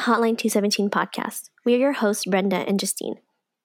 Hotline 217 podcast. We are your hosts, Brenda and Justine.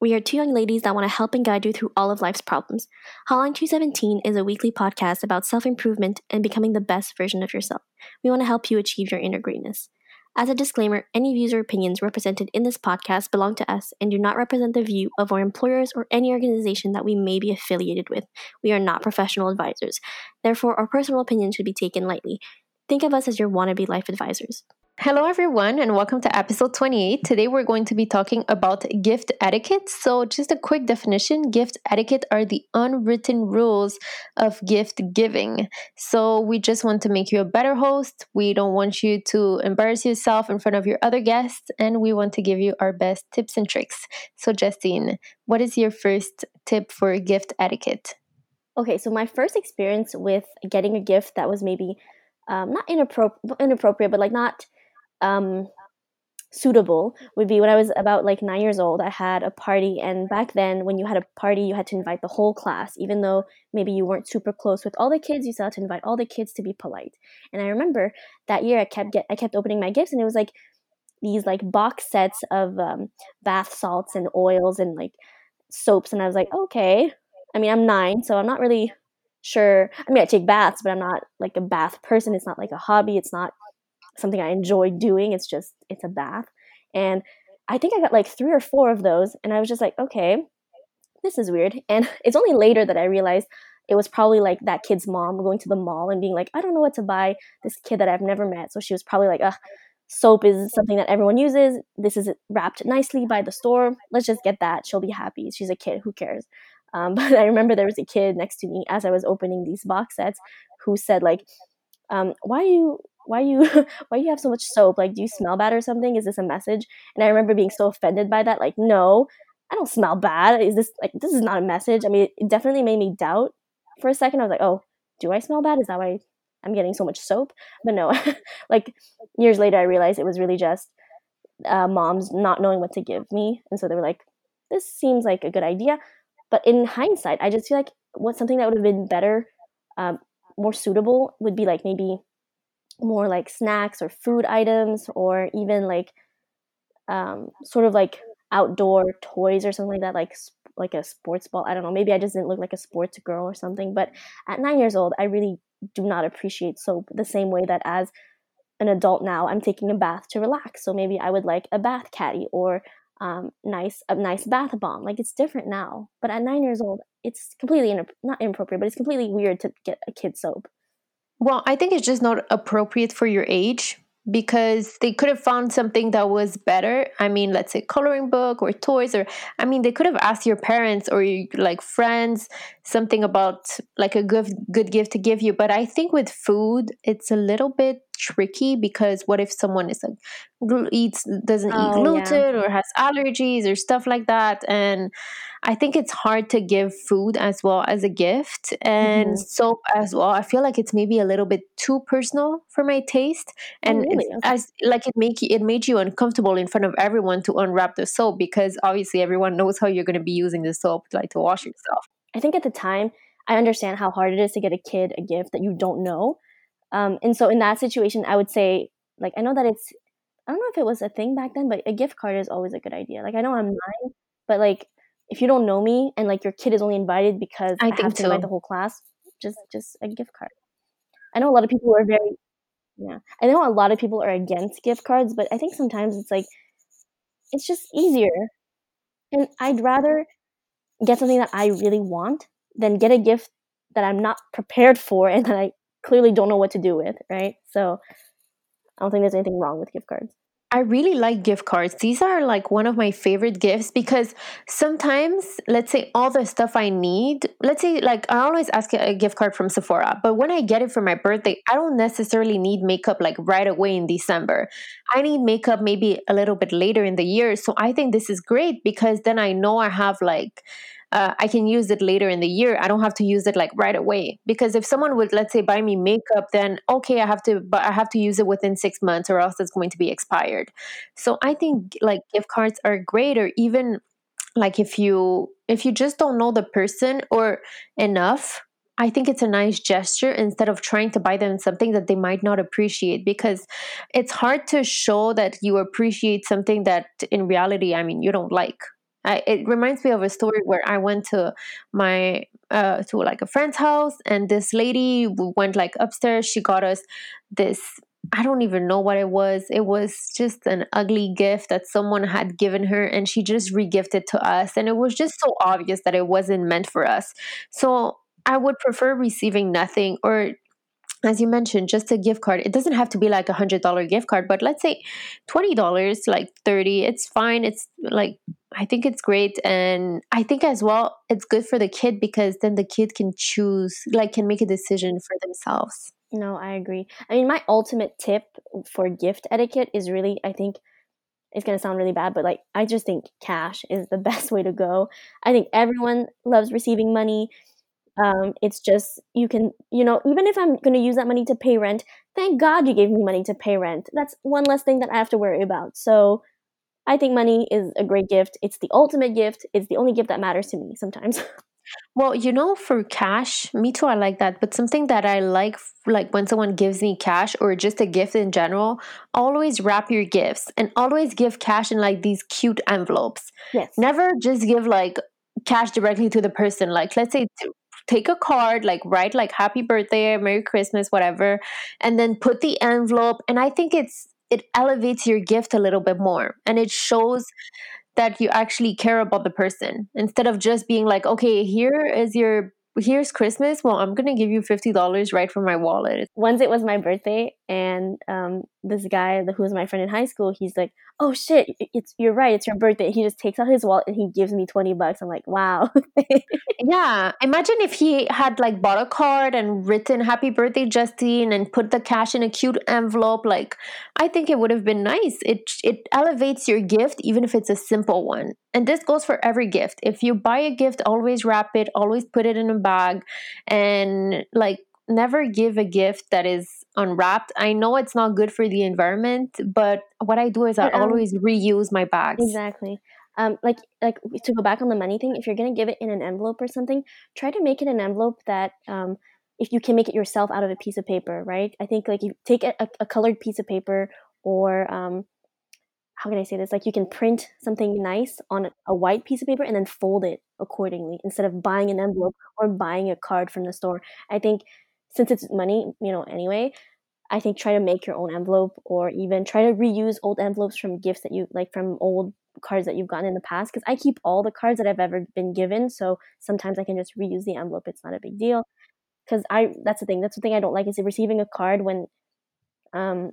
We are two young ladies that want to help and guide you through all of life's problems. Hotline 217 is a weekly podcast about self improvement and becoming the best version of yourself. We want to help you achieve your inner greatness. As a disclaimer, any views or opinions represented in this podcast belong to us and do not represent the view of our employers or any organization that we may be affiliated with. We are not professional advisors. Therefore, our personal opinions should be taken lightly. Think of us as your wannabe life advisors. Hello, everyone, and welcome to episode 28. Today, we're going to be talking about gift etiquette. So, just a quick definition gift etiquette are the unwritten rules of gift giving. So, we just want to make you a better host. We don't want you to embarrass yourself in front of your other guests, and we want to give you our best tips and tricks. So, Justine, what is your first tip for gift etiquette? Okay, so my first experience with getting a gift that was maybe um, not inappropri- inappropriate, but like not um, suitable would be when I was about like nine years old. I had a party, and back then, when you had a party, you had to invite the whole class, even though maybe you weren't super close with all the kids. You still had to invite all the kids to be polite. And I remember that year, I kept get I kept opening my gifts, and it was like these like box sets of um, bath salts and oils and like soaps, and I was like, okay. I mean, I'm nine, so I'm not really sure. I mean, I take baths, but I'm not like a bath person. It's not like a hobby. It's not something I enjoy doing. It's just it's a bath. And I think I got like three or four of those and I was just like, okay, this is weird. And it's only later that I realized it was probably like that kid's mom going to the mall and being like, I don't know what to buy this kid that I've never met. So she was probably like, ugh, soap is something that everyone uses. This is wrapped nicely by the store. Let's just get that. She'll be happy. She's a kid. Who cares? Um, but I remember there was a kid next to me as I was opening these box sets who said like, um, why are you why you why you have so much soap? Like do you smell bad or something? Is this a message? And i remember being so offended by that like no i don't smell bad. Is this like this is not a message. I mean it definitely made me doubt for a second. I was like oh do i smell bad? Is that why i'm getting so much soap? But no like years later i realized it was really just uh, moms not knowing what to give me. And so they were like this seems like a good idea. But in hindsight i just feel like what something that would have been better um, more suitable would be like maybe more like snacks or food items or even like um, sort of like outdoor toys or something like that like like a sports ball. I don't know maybe i just didn't look like a sports girl or something but at nine years old i really do not appreciate soap the same way that as an adult now i'm taking a bath to relax. So maybe i would like a bath caddy or um, nice a nice bath bomb. Like it's different now but at nine years old it's completely in, not inappropriate but it's completely weird to get a kid soap well, I think it's just not appropriate for your age because they could have found something that was better. I mean, let's say coloring book or toys or I mean, they could have asked your parents or your, like friends something about like a good good gift to give you, but I think with food it's a little bit tricky because what if someone is like eats doesn't oh, eat gluten yeah. or has allergies or stuff like that and I think it's hard to give food as well as a gift and mm-hmm. soap as well. I feel like it's maybe a little bit too personal for my taste, oh, and oh, really? as like it make you, it made you uncomfortable in front of everyone to unwrap the soap because obviously everyone knows how you're going to be using the soap like to wash yourself. I think at the time I understand how hard it is to get a kid a gift that you don't know, um, and so in that situation I would say like I know that it's I don't know if it was a thing back then, but a gift card is always a good idea. Like I know I'm nine, but like if you don't know me and like your kid is only invited because I, I have to so. invite the whole class, just just a gift card. I know a lot of people are very yeah. I know a lot of people are against gift cards, but I think sometimes it's like it's just easier. And I'd rather get something that I really want than get a gift that I'm not prepared for and that I clearly don't know what to do with, right? So I don't think there's anything wrong with gift cards. I really like gift cards. These are like one of my favorite gifts because sometimes, let's say, all the stuff I need, let's say, like, I always ask a gift card from Sephora, but when I get it for my birthday, I don't necessarily need makeup like right away in December. I need makeup maybe a little bit later in the year. So I think this is great because then I know I have like, uh, I can use it later in the year. I don't have to use it like right away. Because if someone would, let's say, buy me makeup, then okay, I have to, but I have to use it within six months, or else it's going to be expired. So I think like gift cards are great, or even like if you if you just don't know the person or enough I think it's a nice gesture instead of trying to buy them something that they might not appreciate because it's hard to show that you appreciate something that in reality, I mean, you don't like. I, it reminds me of a story where I went to my uh, to like a friend's house and this lady went like upstairs. She got us this I don't even know what it was. It was just an ugly gift that someone had given her, and she just regifted to us. And it was just so obvious that it wasn't meant for us. So I would prefer receiving nothing or as you mentioned, just a gift card. It doesn't have to be like a hundred dollar gift card, but let's say twenty dollars, like thirty. It's fine. It's like I think it's great, and I think as well it's good for the kid because then the kid can choose, like, can make a decision for themselves. No, I agree. I mean, my ultimate tip for gift etiquette is really, I think, it's gonna sound really bad, but like, I just think cash is the best way to go. I think everyone loves receiving money um, it's just you can you know even if i'm going to use that money to pay rent thank god you gave me money to pay rent. That's one less thing that i have to worry about. So i think money is a great gift. It's the ultimate gift. It's the only gift that matters to me sometimes. Well you know for cash me too i like that. But something that i like like when someone gives me cash or just a gift in general always wrap your gifts and always give cash in like these cute envelopes. Yes. Never just give like cash directly to the person like let's say take a card, like write like happy birthday, Merry Christmas, whatever, and then put the envelope. And I think it's it elevates your gift a little bit more and it shows that you actually care about the person instead of just being like, okay, here is your here's Christmas. Well, I'm gonna give you fifty dollars right from my wallet. Once it was my birthday, and um, this guy who was my friend in high school, he's like, "Oh shit, it's you're right, it's your birthday." He just takes out his wallet and he gives me twenty bucks. I'm like, "Wow." yeah, imagine if he had like bought a card and written "Happy Birthday, Justine" and put the cash in a cute envelope. Like, I think it would have been nice. It it elevates your gift, even if it's a simple one. And this goes for every gift. If you buy a gift, always wrap it, always put it in a bag, and like never give a gift that is unwrapped. I know it's not good for the environment, but what I do is I um, always reuse my bags. Exactly. Um, like like to go back on the money thing, if you're gonna give it in an envelope or something, try to make it an envelope that um, if you can make it yourself out of a piece of paper, right? I think like you take a, a colored piece of paper or um, how can I say this? Like you can print something nice on a white piece of paper and then fold it accordingly instead of buying an envelope or buying a card from the store. I think since it's money, you know, anyway, I think try to make your own envelope or even try to reuse old envelopes from gifts that you like from old cards that you've gotten in the past because I keep all the cards that I've ever been given so sometimes I can just reuse the envelope it's not a big deal because I that's the thing that's the thing I don't like is receiving a card when um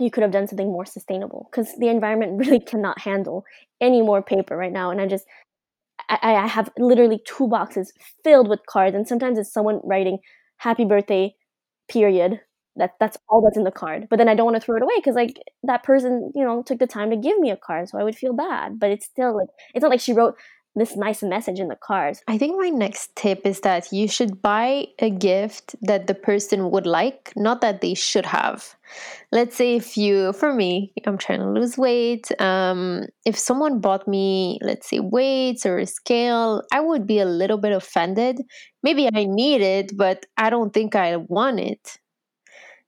you could have done something more sustainable because the environment really cannot handle any more paper right now and I just I, I have literally two boxes filled with cards and sometimes it's someone writing happy birthday period. That that's all that's in the card but then i don't want to throw it away because like that person you know took the time to give me a card so i would feel bad but it's still like it's not like she wrote this nice message in the cards. I think my next tip is that you should buy a gift that the person would like, not that they should have. Let's say if you, for me, I'm trying to lose weight. Um, if someone bought me, let's say, weights or a scale, I would be a little bit offended. Maybe I need it, but I don't think I want it.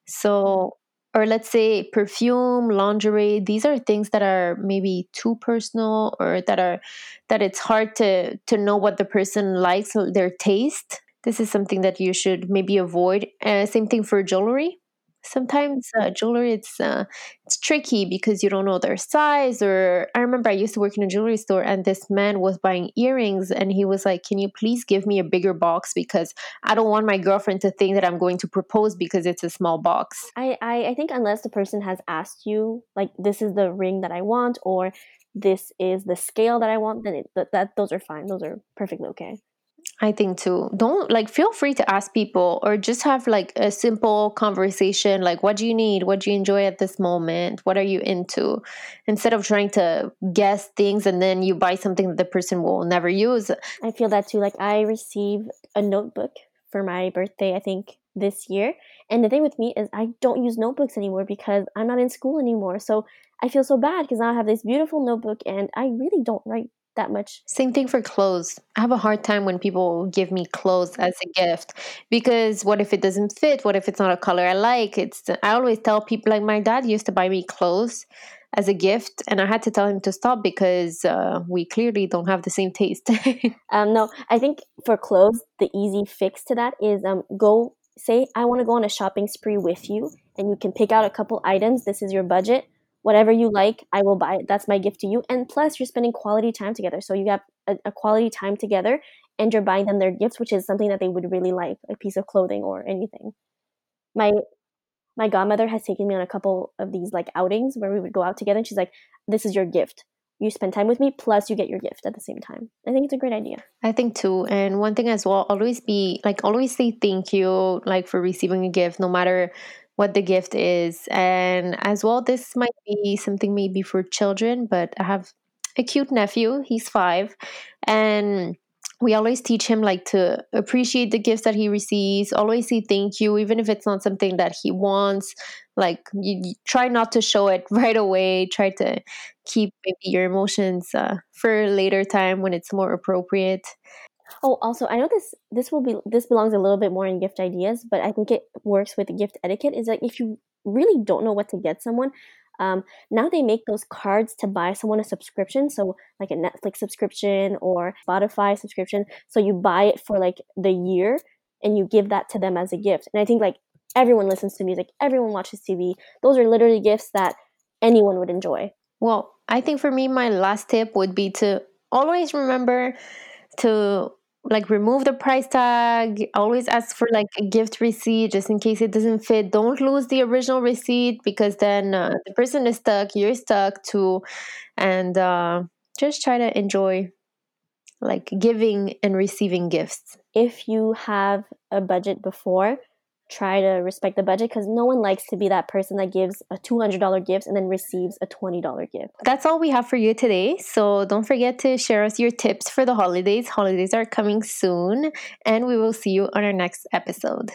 So or let's say perfume lingerie these are things that are maybe too personal or that are that it's hard to to know what the person likes their taste. This is something that you should maybe avoid. Uh, same thing for jewelry. Sometimes uh, jewelry it's uh, it's tricky because you don't know their size or i remember i used to work in a jewelry store and this man was buying earrings and he was like can you please give me a bigger box? Because i don't want my girlfriend to think that i'm going to propose because it's a small box. I i, I think unless the person has asked you like this is the ring that i want or this is the scale that i want then it, that, that those are fine. Those are perfectly okay I think too. Don't like feel free to ask people or just have like a simple conversation like what do you need? What do you enjoy at this moment? What are you into? Instead of trying to guess things and then you buy something that the person will never use. I feel that too. Like I received a notebook for my birthday, I think this year. And the thing with me is I don't use notebooks anymore because I'm not in school anymore. So I feel so bad because now I have this beautiful notebook and I really don't write that much. Same thing for clothes. I have a hard time when people give me clothes as a gift because what if it doesn't fit? What if it's not a color I like? It's I always tell people like my dad used to buy me clothes as a gift and I had to tell him to stop because uh, we clearly don't have the same taste. um, no, I think for clothes, the easy fix to that is um, go say I want to go on a shopping spree with you and you can pick out a couple items. This is your budget whatever you like, I will buy it. That's my gift to you. And plus, you're spending quality time together. So you have a, a, quality time together and you're buying them their gifts, which is something that they would really like, a piece of clothing or anything. My my godmother has taken me on a couple of these like outings where we would go out together and she's like, This is your gift. You spend time with me, plus you get your gift at the same time. I think it's a great idea. I think too. And one thing as well, always be like always say thank you like for receiving a gift, no matter what the gift is. And as well, this might be something maybe for children, but I have a cute nephew. He's five. And we always teach him like to appreciate the gifts that he receives always say thank you even if it's not something that he wants like you, you try not to show it right away try to keep maybe your emotions uh, for later time when it's more appropriate Oh, also, I know this this will be this belongs a little bit more in gift ideas, but I think it works with gift etiquette. Is like if you really don't know what to get someone, um, now they make those cards to buy someone a subscription, so like a Netflix subscription or Spotify subscription. So you buy it for like the year, and you give that to them as a gift. And I think like everyone listens to music, everyone watches TV. Those are literally gifts that anyone would enjoy. Well, I think for me, my last tip would be to always remember to like remove the price tag always ask for like a gift receipt just in case it doesn't fit. Don't lose the original receipt because then uh, the person is stuck you're stuck too. And uh, just try to enjoy like giving and receiving gifts. If you have a budget before try to respect the budget because no one likes to be that person that gives a $200 gift and then receives a $20 gift. That's all we have for you today. So don't forget to share us your tips for the holidays. Holidays are coming soon, and we will see you on our next episode.